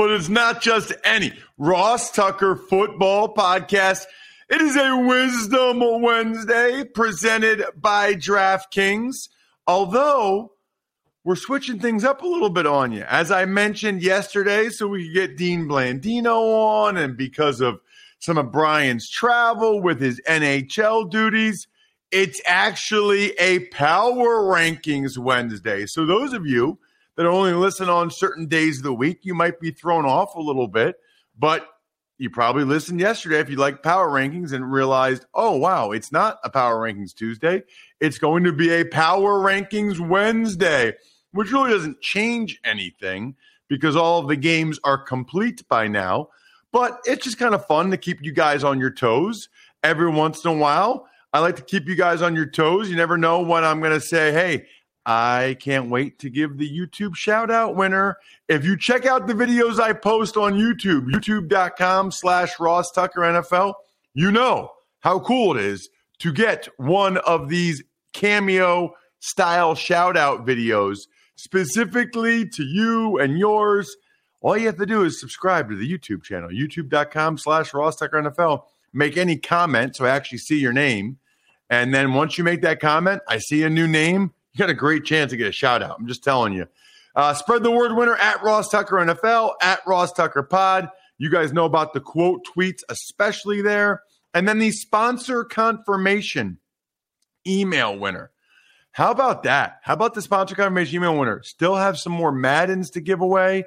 But it's not just any Ross Tucker football podcast. It is a Wisdom Wednesday presented by DraftKings. Although we're switching things up a little bit on you. As I mentioned yesterday, so we could get Dean Blandino on, and because of some of Brian's travel with his NHL duties, it's actually a Power Rankings Wednesday. So those of you that only listen on certain days of the week, you might be thrown off a little bit, but you probably listened yesterday if you like power rankings and realized, oh, wow, it's not a power rankings Tuesday. It's going to be a power rankings Wednesday, which really doesn't change anything because all of the games are complete by now. But it's just kind of fun to keep you guys on your toes every once in a while. I like to keep you guys on your toes. You never know when I'm going to say, hey, I can't wait to give the YouTube shout out winner. If you check out the videos I post on YouTube, youtube.com slash Ross Tucker NFL, you know how cool it is to get one of these cameo style shout out videos specifically to you and yours. All you have to do is subscribe to the YouTube channel, youtube.com slash Ross Tucker NFL. Make any comment so I actually see your name. And then once you make that comment, I see a new name you got a great chance to get a shout out. I'm just telling you. Uh, spread the word winner at Ross Tucker NFL, at Ross Tucker Pod. You guys know about the quote tweets, especially there. And then the sponsor confirmation email winner. How about that? How about the sponsor confirmation email winner? Still have some more Maddens to give away.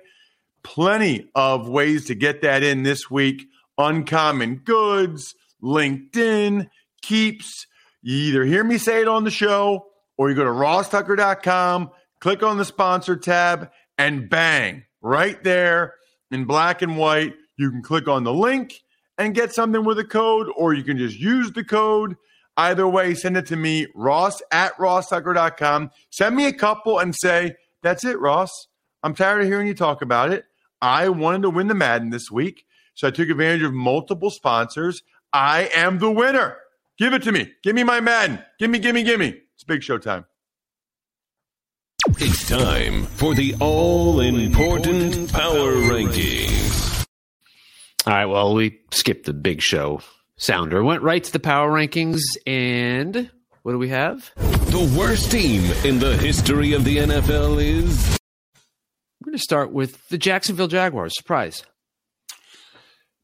Plenty of ways to get that in this week. Uncommon Goods, LinkedIn, Keeps. You either hear me say it on the show or you go to rosstucker.com, click on the sponsor tab, and bang, right there in black and white, you can click on the link and get something with a code, or you can just use the code. Either way, send it to me, ross at rosstucker.com. Send me a couple and say, that's it, Ross. I'm tired of hearing you talk about it. I wanted to win the Madden this week, so I took advantage of multiple sponsors. I am the winner. Give it to me. Give me my Madden. Give me, give me, give me. It's big show time. It's time for the all important power rankings. All right, well, we skipped the big show sounder, went right to the power rankings, and what do we have? The worst team in the history of the NFL is. We're going to start with the Jacksonville Jaguars. Surprise.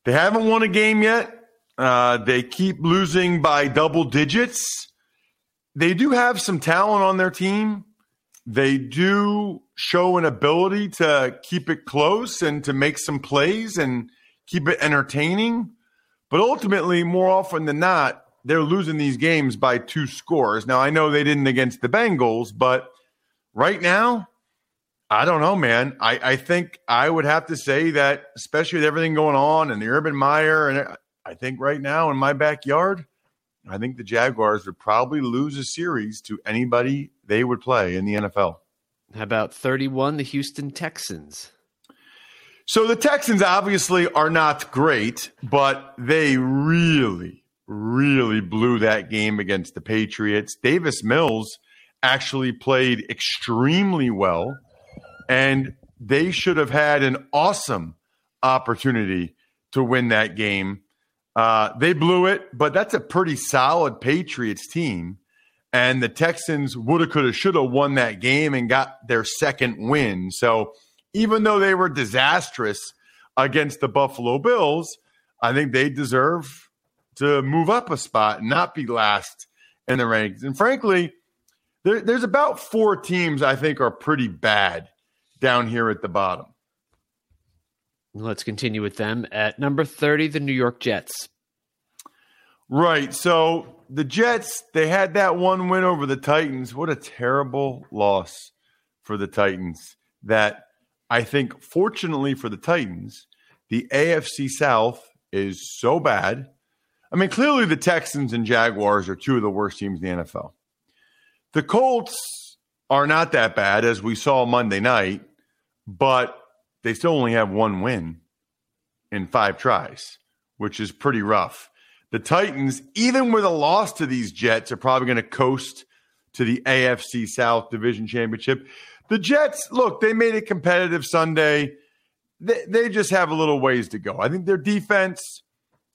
They haven't won a game yet. Uh, they keep losing by double digits they do have some talent on their team. They do show an ability to keep it close and to make some plays and keep it entertaining. But ultimately, more often than not, they're losing these games by two scores. Now, I know they didn't against the Bengals, but right now, I don't know, man. I, I think I would have to say that, especially with everything going on and the Urban Meyer, and I think right now in my backyard, I think the Jaguars would probably lose a series to anybody they would play in the NFL. How about 31, the Houston Texans? So the Texans obviously are not great, but they really, really blew that game against the Patriots. Davis Mills actually played extremely well, and they should have had an awesome opportunity to win that game. Uh, they blew it, but that's a pretty solid Patriots team. And the Texans woulda, coulda, shoulda won that game and got their second win. So even though they were disastrous against the Buffalo Bills, I think they deserve to move up a spot and not be last in the rankings. And frankly, there, there's about four teams I think are pretty bad down here at the bottom. Let's continue with them. At number 30, the New York Jets. Right. So the Jets, they had that one win over the Titans. What a terrible loss for the Titans. That I think, fortunately for the Titans, the AFC South is so bad. I mean, clearly the Texans and Jaguars are two of the worst teams in the NFL. The Colts are not that bad, as we saw Monday night, but they still only have one win in five tries, which is pretty rough. The Titans, even with a loss to these Jets, are probably going to coast to the AFC South Division Championship. The Jets, look, they made it competitive Sunday. They, they just have a little ways to go. I think their defense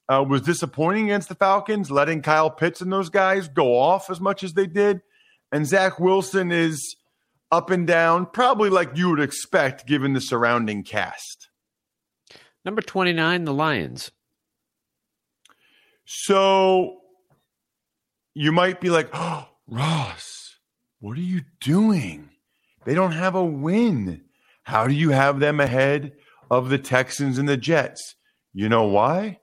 uh, was disappointing against the Falcons, letting Kyle Pitts and those guys go off as much as they did. And Zach Wilson is up and down, probably like you would expect given the surrounding cast. Number 29, the Lions. So you might be like, oh, Ross, what are you doing? They don't have a win. How do you have them ahead of the Texans and the Jets? You know why?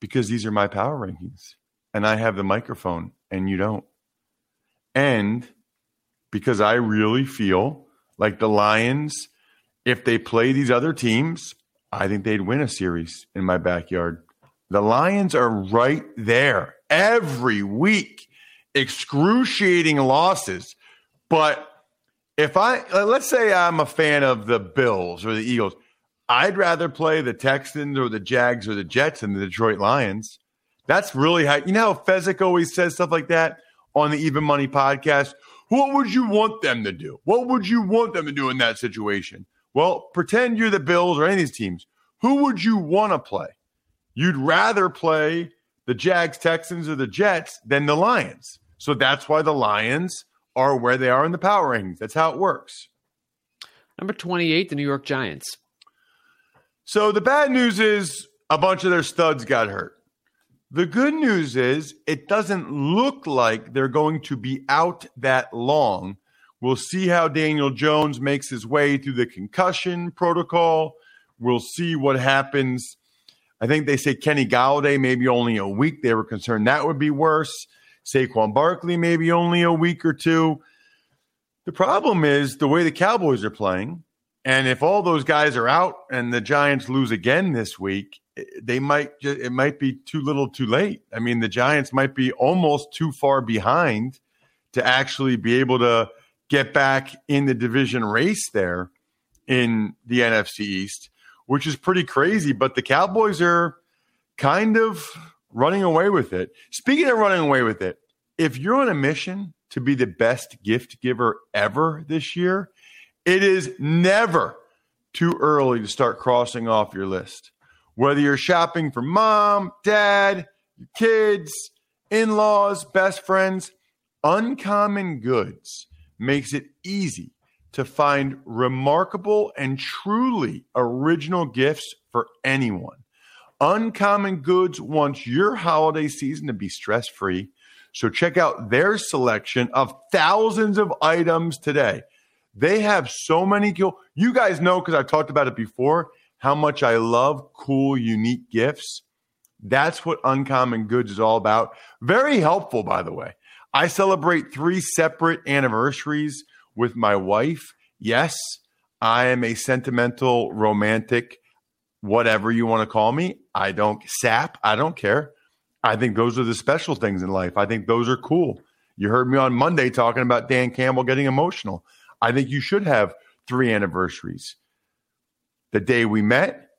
Because these are my power rankings and I have the microphone and you don't. And because I really feel like the Lions, if they play these other teams, I think they'd win a series in my backyard. The Lions are right there every week, excruciating losses. But if I, let's say I'm a fan of the Bills or the Eagles, I'd rather play the Texans or the Jags or the Jets than the Detroit Lions. That's really how, you know how Fezzik always says stuff like that on the Even Money podcast? What would you want them to do? What would you want them to do in that situation? Well, pretend you're the Bills or any of these teams. Who would you want to play? You'd rather play the Jags, Texans, or the Jets than the Lions. So that's why the Lions are where they are in the power rankings. That's how it works. Number 28, the New York Giants. So the bad news is a bunch of their studs got hurt. The good news is it doesn't look like they're going to be out that long. We'll see how Daniel Jones makes his way through the concussion protocol. We'll see what happens. I think they say Kenny Golladay maybe only a week. They were concerned that would be worse. Saquon Barkley maybe only a week or two. The problem is the way the Cowboys are playing. And if all those guys are out and the Giants lose again this week, they might it might be too little too late. I mean, the Giants might be almost too far behind to actually be able to get back in the division race there in the NFC East, which is pretty crazy. But the Cowboys are kind of running away with it. Speaking of running away with it, if you're on a mission to be the best gift giver ever this year, it is never too early to start crossing off your list. Whether you're shopping for mom, dad, your kids, in laws, best friends, Uncommon Goods makes it easy to find remarkable and truly original gifts for anyone. Uncommon Goods wants your holiday season to be stress free. So check out their selection of thousands of items today. They have so many cool. You guys know because I've talked about it before how much I love cool, unique gifts. That's what Uncommon Goods is all about. Very helpful, by the way. I celebrate three separate anniversaries with my wife. Yes, I am a sentimental, romantic, whatever you want to call me. I don't sap. I don't care. I think those are the special things in life. I think those are cool. You heard me on Monday talking about Dan Campbell getting emotional. I think you should have three anniversaries the day we met,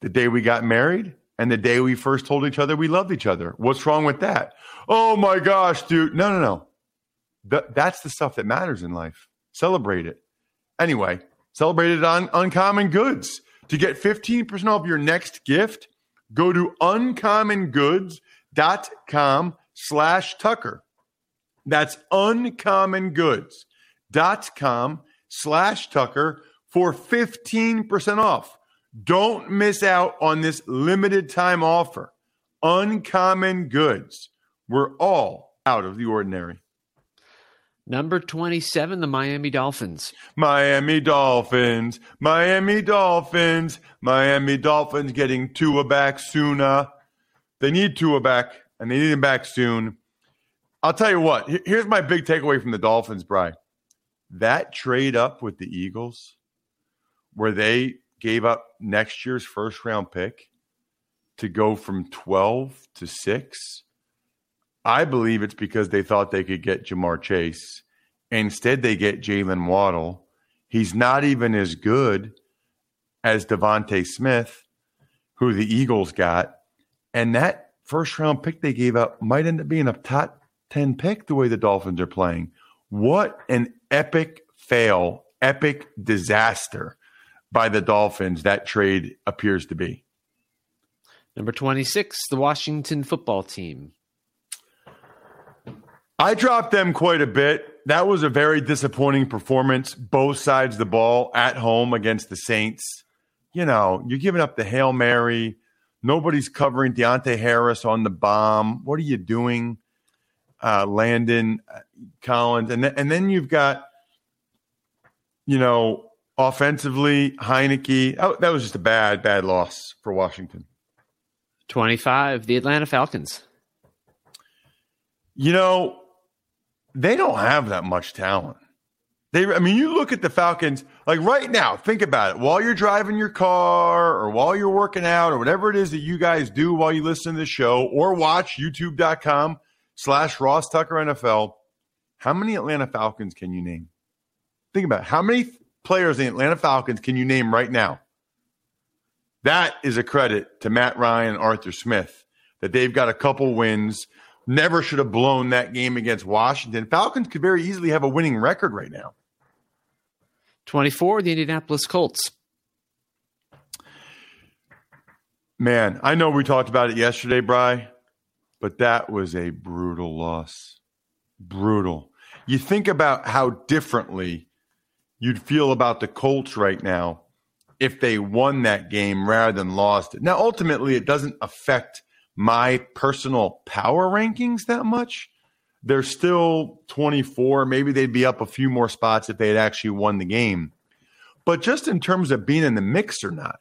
the day we got married, and the day we first told each other we loved each other. What's wrong with that? Oh my gosh, dude. No, no, no. Th- that's the stuff that matters in life. Celebrate it. Anyway, celebrate it on Uncommon Goods. To get 15% off your next gift, go to uncommongoods.com slash Tucker. That's uncommongoods.com slash Tucker for 15% off. Don't miss out on this limited time offer. Uncommon goods. We're all out of the ordinary. Number 27, the Miami Dolphins. Miami Dolphins, Miami Dolphins, Miami Dolphins getting Tua back sooner. They need Tua back, and they need him back soon. I'll tell you what, here's my big takeaway from the Dolphins, Bry. That trade up with the Eagles, where they gave up next year's first round pick to go from 12 to 6 I believe it's because they thought they could get Ja'Marr Chase. Instead, they get Jaylen Waddle. He's not even as good as DeVonta Smith, who the Eagles got. And that first round pick they gave up might end up being a top 10 pick the way the Dolphins are playing. What an epic fail, epic disaster by the Dolphins that trade appears to be. Number 26, the Washington football team. I dropped them quite a bit. That was a very disappointing performance, both sides of the ball at home against the Saints. You know, you're giving up the Hail Mary. Nobody's covering Deonte Harris on the bomb. What are you doing, uh, Landon uh, Collins? And, th- and then you've got, you know, offensively, Heinicke. Oh, that was just a bad, bad loss for Washington. 25, the Atlanta Falcons. You know, they don't have that much talent. They, I mean, you look at the Falcons, like right now, think about it. While you're driving your car or while you're working out or whatever it is that you guys do while you listen to the show or watch youtube.com slash Ross Tucker NFL, how many Atlanta Falcons can you name? Think about it. How many players in the Atlanta Falcons can you name right now? That is a credit to Matt Ryan and Arthur Smith that they've got a couple wins never should have blown that game against Washington. Falcons could very easily have a winning record right now. 24, the Indianapolis Colts. Man, I know we talked about it yesterday, Bry, but that was a brutal loss. Brutal. You think about how differently you'd feel about the Colts right now if they won that game rather than lost it. Now, ultimately, it doesn't affect my personal power rankings that much. They're still 24. Maybe they'd be up a few more spots if they had actually won the game. But just in terms of being in the mix or not,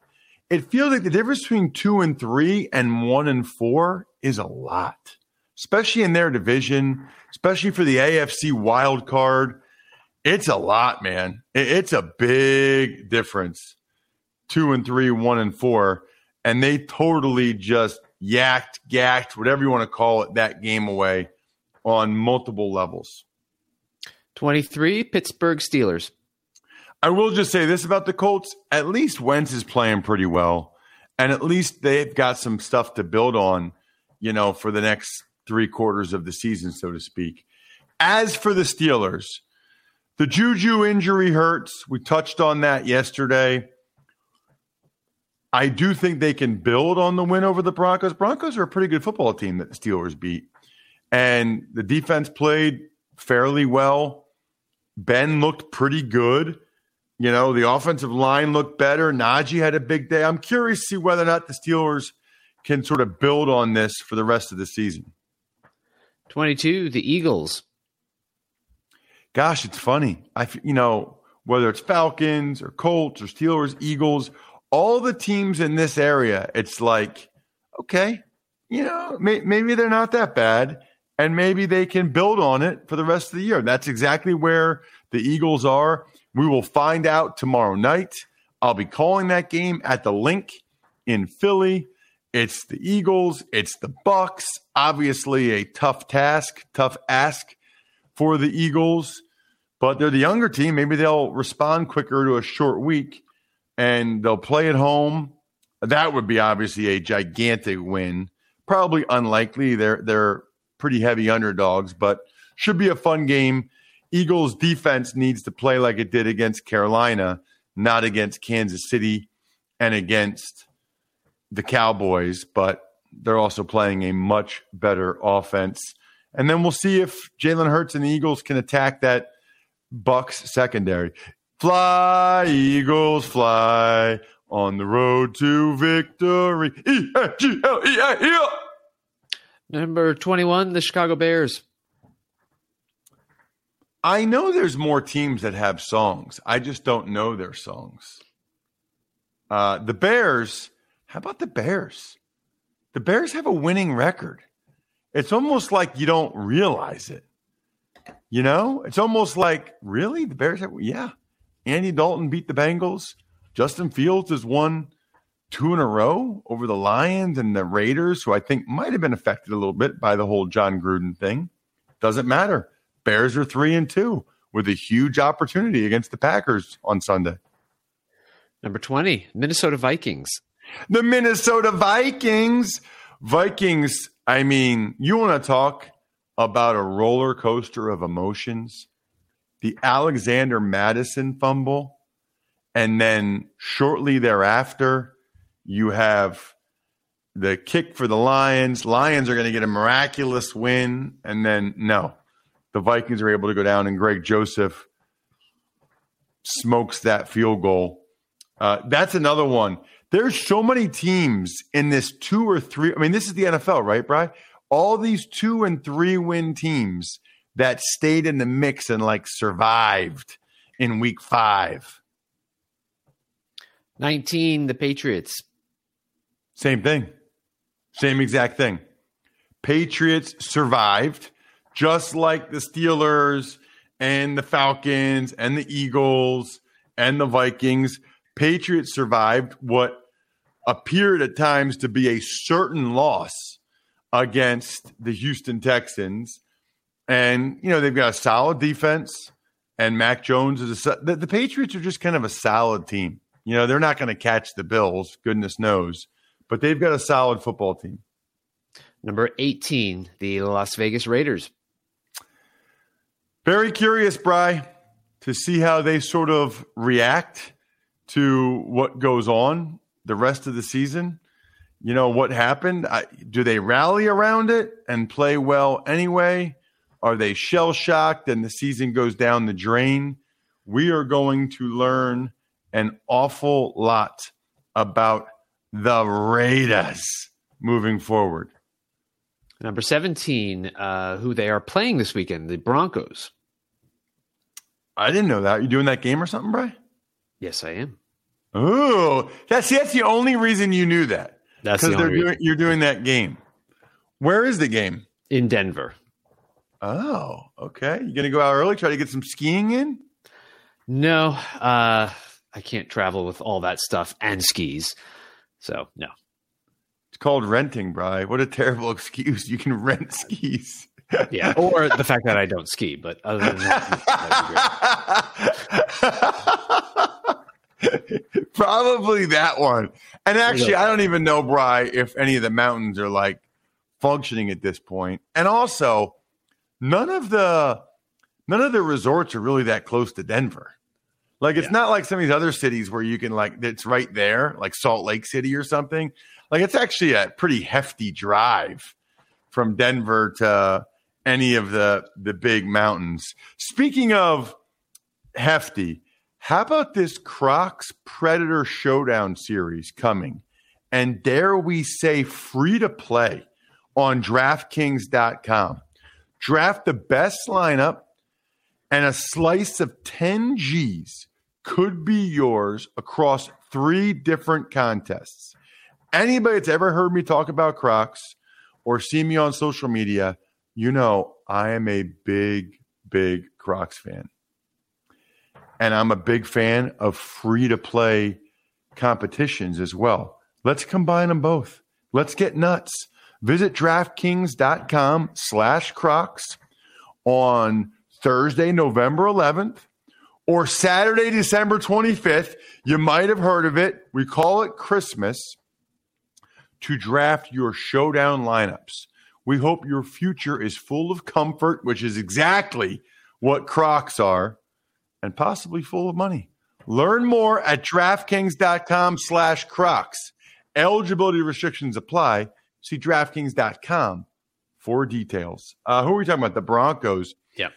it feels like the difference between two and three and one and four is a lot, especially in their division, especially for the AFC wild card. It's a lot, man. It's a big difference. Two and three, one and four. And they totally just yacked, gacked, whatever you want to call it, that game away on multiple levels. 23, Pittsburgh Steelers. I will just say this about the Colts. At least Wentz is playing pretty well. And at least they've got some stuff to build on, you know, for the next three quarters of the season, so to speak. As for the Steelers, the Juju injury hurts. We touched on that yesterday. I do think they can build on the win over the Broncos. Broncos are a pretty good football team that the Steelers beat. And the defense played fairly well. Ben looked pretty good. You know, the offensive line looked better. Najee had a big day. I'm curious to see whether or not the Steelers can sort of build on this for the rest of the season. 22, the Eagles. Gosh, it's funny. I, you know, whether it's Falcons or Colts or Steelers, Eagles, all the teams in this area, it's like, okay, you know, may, maybe they're not that bad, and maybe they can build on it for the rest of the year. That's exactly where the Eagles are. We will find out tomorrow night. I'll be calling that game at the Linc in Philly. It's the Eagles, it's the Bucks. Obviously, a tough task, tough ask for the Eagles, but they're the younger team. Maybe they'll respond quicker to a short week and they'll play at home. That would be obviously a gigantic win. Probably unlikely. They're they're pretty heavy underdogs, but should be a fun game. Eagles defense needs to play like it did against Carolina, not against Kansas City and against the Cowboys, but they're also playing a much better offense. And then we'll see if Jalen Hurts and the Eagles can attack that Bucks secondary. Fly, Eagles, fly on the road to victory. E-A-G-L-E-A-E-L. Number 21, the Chicago Bears. I know there's more teams that have songs. I just don't know their songs. Uh, the Bears, how about the Bears? The Bears have a winning record. It's almost like you don't realize it. You know, it's almost like, really? The Bears have, yeah. Andy Dalton beat the Bengals. Justin Fields has won two in a row over the Lions and the Raiders, who I think might have been affected a little bit by the whole Jon Gruden thing. Doesn't matter. Bears are three and two with a huge opportunity against the Packers on Sunday. Number 20, Minnesota Vikings. The Minnesota Vikings. Vikings, I mean, you want to talk about a roller coaster of emotions? The Alexander Mattison fumble. And then shortly thereafter, you have the kick for the Lions. Lions are going to get a miraculous win. And then, no, the Vikings are able to go down, and Greg Joseph smokes that field goal. Uh, that's another one. There's so many teams in this two or three. I mean, this is the NFL, right, Bry? All these two and three win teams that stayed in the mix and like survived in week five. 19, the Patriots. Same thing. Same exact thing. Patriots survived just like the Steelers and the Falcons and the Eagles and the Vikings. Patriots survived what appeared at times to be a certain loss against the Houston Texans. And, you know, they've got a solid defense, and Mac Jones is a. The, the Patriots are just kind of a solid team. You know, they're not going to catch the Bills, goodness knows, but they've got a solid football team. Number 18, the Las Vegas Raiders. Very curious, Bry, to see how they sort of react to what goes on the rest of the season. You know, what happened? I, do they rally around it and play well anyway? Are they shell shocked and the season goes down the drain? We are going to learn an awful lot about the Raiders moving forward. Number 17, uh, who they are playing this weekend, the Broncos. I didn't know that. You doing that game or something, Bry? Yes, I am. Oh, that's that's the only reason you knew that. That's because only they're doing you're doing that game. Where is the game? In Denver. Oh, okay. You're gonna go out early, try to get some skiing in? No, uh, I can't travel with all that stuff and skis. So, no. It's called renting, Bry. What a terrible excuse. You can rent skis. Yeah. or the fact that I don't ski, but other than that, that'd be great. Probably that one. And actually, I don't even know, Bry, if any of the mountains are like functioning at this point. And also, none of the none of the resorts are really that close to Denver. Like it's not like some of these other cities where you can like it's right there, like Salt Lake City or something. Like it's actually a pretty hefty drive from Denver to any of the the big mountains. Speaking of hefty, how about this Crocs Predator Showdown series coming? And dare we say free to play on DraftKings.com. Draft the best lineup, and a slice of 10 G's could be yours across three different contests. Anybody that's ever heard me talk about Crocs or see me on social media, you know I am a big, big Crocs fan. And I'm a big fan of free to play competitions as well. Let's combine them both. Let's get nuts. Visit DraftKings.com slash Crocs on Thursday, November 11th or Saturday, December 25th. You might have heard of it. We call it Christmas. to draft your showdown lineups. We hope your future is full of comfort, which is exactly what Crocs are, and possibly full of money. Learn more at DraftKings.com slash Crocs. Eligibility restrictions apply. See DraftKings.com for details. Uh, who are we talking about? The Broncos. Yeah.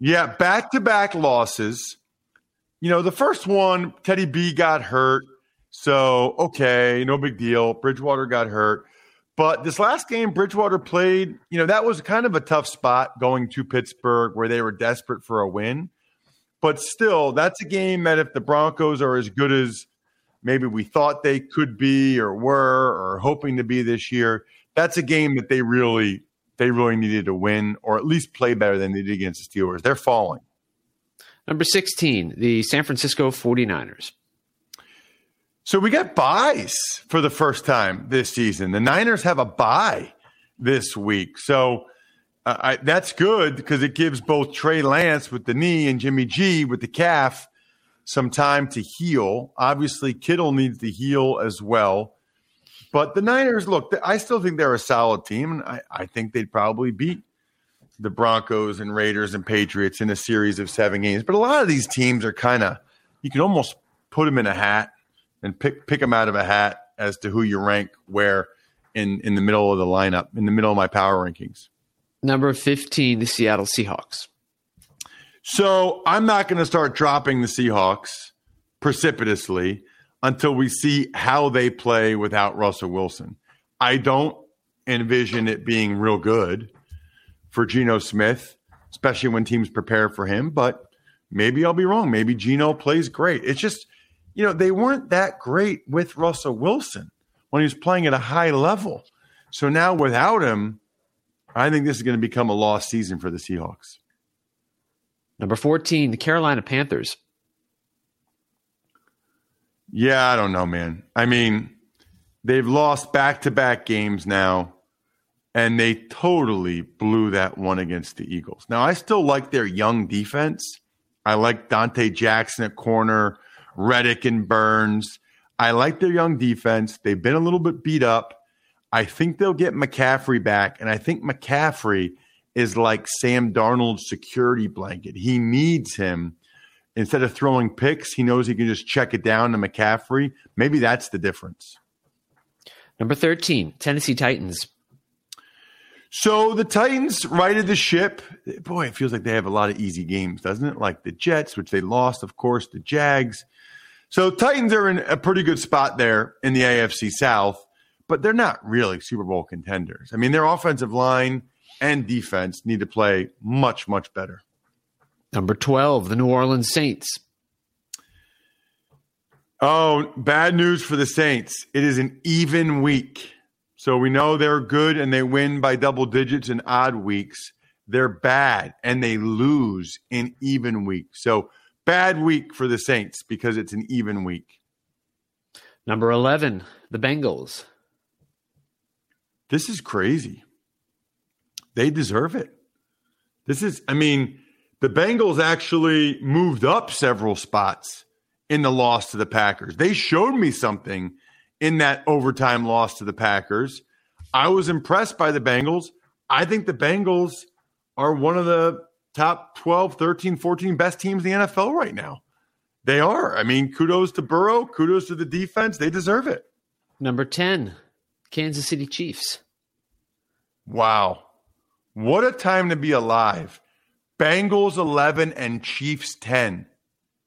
Yeah, back to back losses. You know, the first one, Teddy B got hurt. So, okay, no big deal. Bridgewater got hurt. But this last game, Bridgewater played, you know, that was kind of a tough spot going to Pittsburgh where they were desperate for a win. But still, that's a game that if the Broncos are as good as maybe we thought they could be or were or hoping to be this year, that's a game that they really they really needed to win or at least play better than they did against the Steelers. They're falling. Number 16, the San Francisco 49ers. So we got buys for the first time this season. The Niners have a buy this week. So I, that's good because it gives both Trey Lance with the knee and Jimmy G with the calf some time to heal. Obviously, Kittle needs to heal as well. But the Niners, look, I still think they're a solid team. And I, I think they'd probably beat the Broncos and Raiders and Patriots in a series of seven games. But a lot of these teams are kind of, you can almost put them in a hat and pick pick them out of a hat as to who you rank where in in the middle of the lineup, in the middle of my power rankings. Number 15, the Seattle Seahawks. So I'm not going to start dropping the Seahawks precipitously until we see how they play without Russell Wilson. I don't envision it being real good for Geno Smith, especially when teams prepare for him, but maybe I'll be wrong. Maybe Geno plays great. It's just you know, they weren't that great with Russell Wilson when he was playing at a high level. So now without him, I think this is going to become a lost season for the Seahawks. Number 14, the Carolina Panthers. Yeah, I don't know, man. I mean, they've lost back to back games now, and they totally blew that one against the Eagles. Now, I still like their young defense. I like Donte Jackson at corner. Reddick and Burns. I like their young defense. They've been a little bit beat up. I think they'll get McCaffrey back. And I think McCaffrey is like Sam Darnold's security blanket. He needs him. Instead of throwing picks, he knows he can just check it down to McCaffrey. Maybe that's the difference. Number 13, Tennessee Titans. So the Titans righted the ship. Boy, it feels like they have a lot of easy games, doesn't it? Like the Jets, which they lost, of course, the Jags. So Titans are in a pretty good spot there in the AFC South, but they're not really Super Bowl contenders. I mean, their offensive line and defense need to play much, much better. Number 12, the New Orleans Saints. Oh, bad news for the Saints. It is an even week. So we know they're good and they win by double digits in odd weeks. They're bad and they lose in even weeks. So bad week for the Saints because it's an even week. Number 11, the Bengals. This is crazy. They deserve it. This is, I mean, the Bengals actually moved up several spots in the loss to the Packers. They showed me something in that overtime loss to the Packers. I was impressed by the Bengals. I think the Bengals are one of the top 12, 13, 14 best teams in the NFL right now. They are. I mean, kudos to Burrow, kudos to the defense. They deserve it. Number 10, Kansas City Chiefs. Wow. What a time to be alive. Bengals 11 and Chiefs 10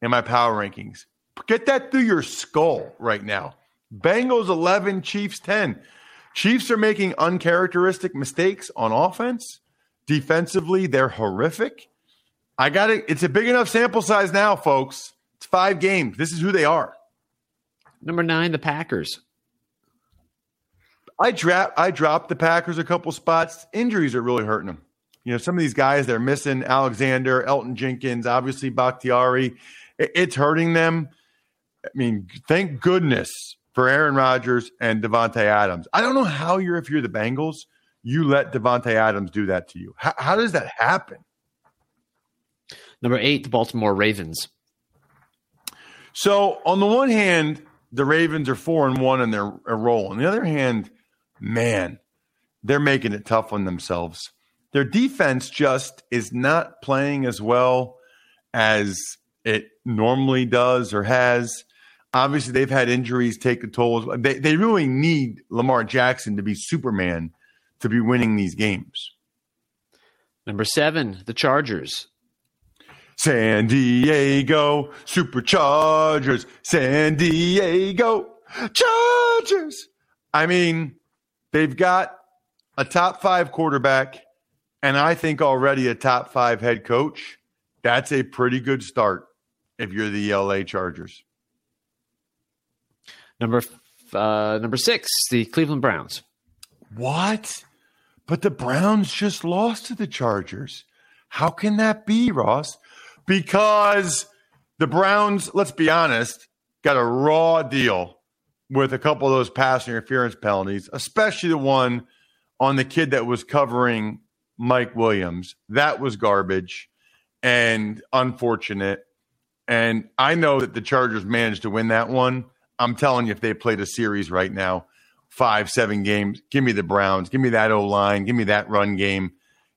in my power rankings. Get that through your skull right now. Bengals 11, Chiefs 10. Chiefs are making uncharacteristic mistakes on offense. Defensively, they're horrific. I got it. It's a big enough sample size now, folks. It's five games. This is who they are. Number nine, the Packers. I drop I dropped the Packers a couple spots. Injuries are really hurting them. You know, some of these guys they're missing Alexander, Elgton Jenkins, obviously Bakhtiari. It's hurting them. I mean, thank goodness for Aaron Rodgers and Davante Adams. I don't know how you're if you're the Bengals you let Davante Adams do that to you. How, how does that happen? Number eight, the Baltimore Ravens. So on the one hand, the Ravens are four and one and they're a roll. On the other hand, man, they're making it tough on themselves. Their defense just is not playing as well as it normally does or has. Obviously, they've had injuries take a toll. They, they really need Lamar Jackson to be Superman to be winning these games. Number seven, the Chargers. San Diego Superchargers, San Diego Chargers. I mean, they've got a top five quarterback and I think already a top five head coach. That's a pretty good start if you're the LA Chargers. Number uh, number six, the Cleveland Browns. What? But the Browns just lost to the Chargers. How can that be, Ross? Because the Browns, let's be honest, got a raw deal with a couple of those pass interference penalties, especially the one on the kid that was covering Mike Williams. That was garbage and unfortunate. And I know that the Chargers managed to win that one. I'm telling you, if they played a series right now, five, seven games, give me the Browns. Give me that O line. Give me that run game.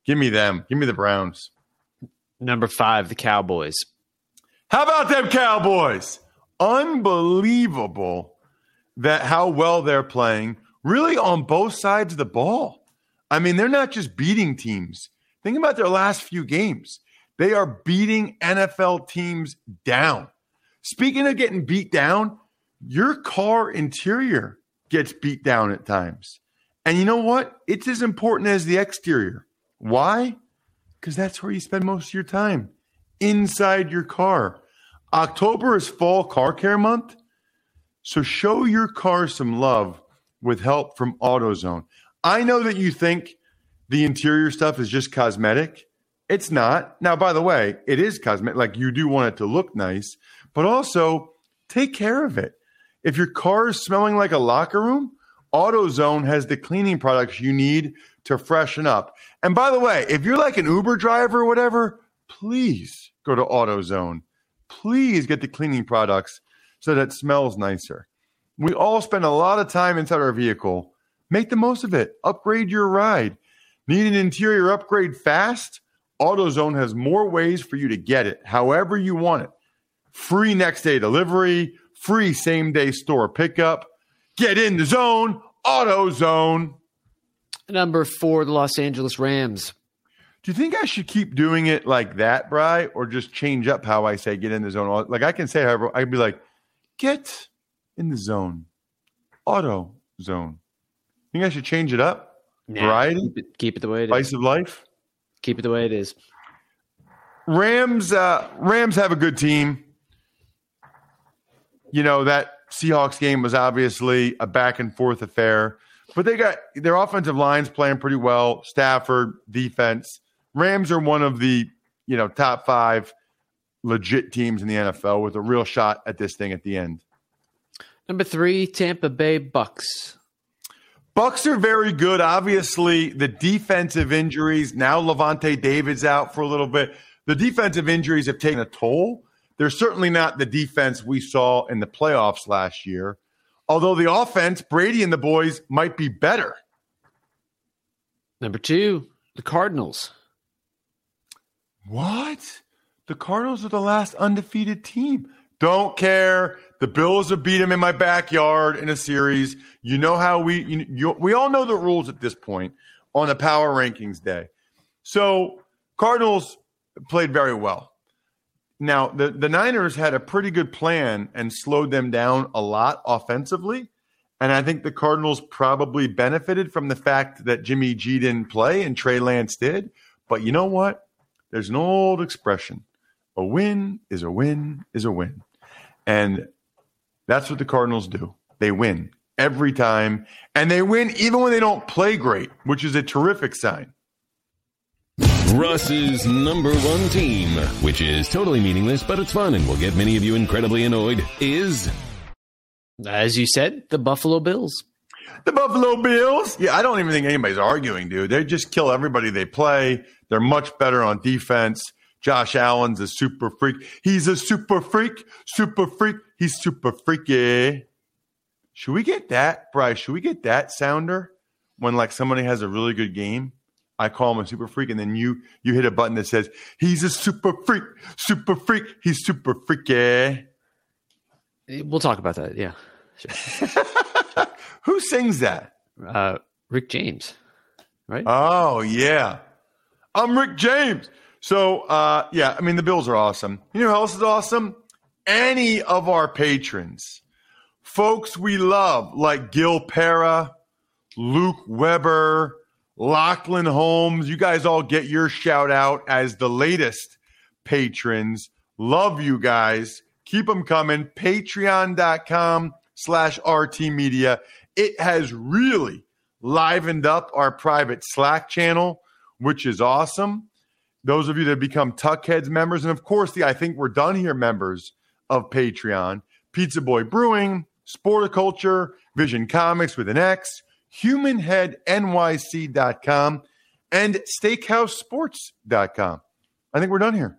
Give me them. Give me the Browns. Number five, the Cowboys. How about them Cowboys? Unbelievable that how well they're playing, really on both sides of the ball. I mean, they're not just beating teams. Think about their last few games. They are beating NFL teams down. Speaking of getting beat down, your car interior gets beat down at times. And you know what? It's as important as the exterior. Why? Because that's where you spend most of your time inside your car. October is fall car care month. So show your car some love with help from AutoZone. I know that you think the interior stuff is just cosmetic. It's not. Now, by the way, it is cosmetic. Like you do want it to look nice, but also take care of it. If your car is smelling like a locker room, AutoZone has the cleaning products you need to freshen up. And by the way, if you're like an Uber driver or whatever, please go to AutoZone. Please get the cleaning products so that it smells nicer. We all spend a lot of time inside our vehicle. Make the most of it. Upgrade your ride. Need an interior upgrade fast? AutoZone has more ways for you to get it however you want it. Free next day delivery, free same day store pickup. Get in the zone, AutoZone. Number four, the Los Angeles Rams. Do you think I should keep doing it like that, Bry, or just change up how I say get in the zone? Like I can say, however, I can be like, get in the zone, auto zone. You think I should change it up? Nah, Variety, Keep it, keep it the way it is. spice of life. Keep it the way it is. Rams, uh, Rams have a good team. You know that Seahawks game was obviously a back and forth affair, but they got their offensive lines playing pretty well. Stafford defense. Rams are one of the you know top five legit teams in the NFL with a real shot at this thing at the end. Number three, Tampa Bay Bucks. Bucks are very good. Obviously, the defensive injuries. Now Lavonte David's out for a little bit. The defensive injuries have taken a toll. They're certainly not the defense we saw in the playoffs last year. Although the offense, Brady and the boys might be better. Number two, the Cardinals. What? The Cardinals are the last undefeated team. Don't care. The Bills have beat them in my backyard in a series. You know how we you, you, we all know the rules at this point on a power rankings day. So Cardinals played very well. Now the the Niners had a pretty good plan and slowed them down a lot offensively. And I think the Cardinals probably benefited from the fact that Jimmy G didn't play and Trey Lance did. But you know what? There's an old expression a win is a win is a win. And that's what the Cardinals do. They win every time, and they win even when they don't play great, which is a terrific sign. Russ's number one team, which is totally meaningless, but it's fun and will get many of you incredibly annoyed, is As you said, the Buffalo Bills. The Buffalo Bills. Yeah, I don't even think anybody's arguing, dude. They just kill everybody they play. They're much better on defense. Josh Allen's a super freak. He's a super freak, super freak. He's super freaky. Should we get that, Bryce? Should we get that sounder? when like somebody has a really good game, I call him a super freak, and then you you hit a button that says he's a super freak, super freak, he's super freaky. We'll talk about that. Yeah. Sure. Who sings that? Uh, Rick James, right? Oh yeah, I'm Rick James. So uh, yeah, I mean the Bills are awesome. You know who else is awesome? Any of our patrons, folks we love like Gil Pera, Luke Weber, Lachlan Holmes. You guys all get your shout out as the latest patrons. Love you guys. Keep them coming. Patreon.com slash RT Media. It has really livened up our private Slack channel, which is awesome. Those of you that become Tuckheads members, and of course, the I think we're done here members of Patreon, Pizza Boy Brewing, Sporticulture, Vision Comics with an X, HumanHeadNYC.com, and SteakhouseSports.com. I think we're done here.